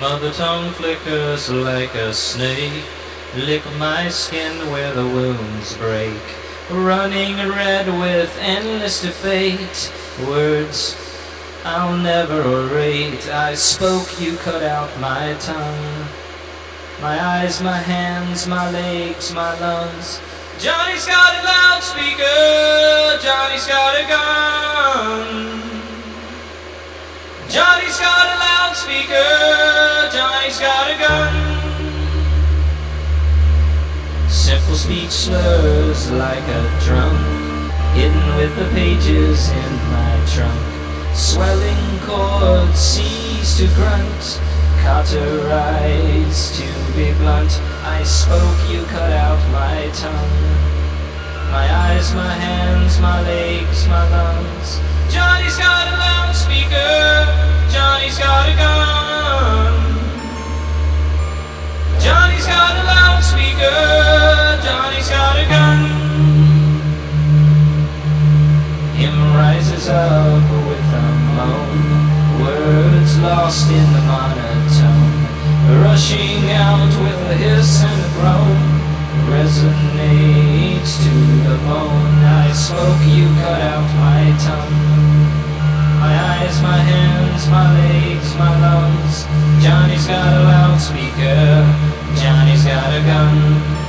Mother tongue flickers like a snake. Lick my skin where the wounds break. Running red with endless debate. Words I'll never orate. I spoke, you cut out my tongue. My eyes, my hands, my legs, my lungs. Johnny's got a loudspeaker. Johnny's got a gun. Johnny's got a loudspeaker. Johnny's got a gun. Simple speech slurs like a drunk, hidden with the pages in my trunk. Swelling chords cease to grunt, cauterized to be blunt. I spoke, you cut out my tongue. My eyes, my hands, my legs, my up with a moan. Words lost in the monotone. Rushing out with a hiss and a groan. Resonates to the bone. I spoke, you cut out my tongue. My eyes, my hands, my legs, my lungs. Johnny's got a loudspeaker. Johnny's got a gun.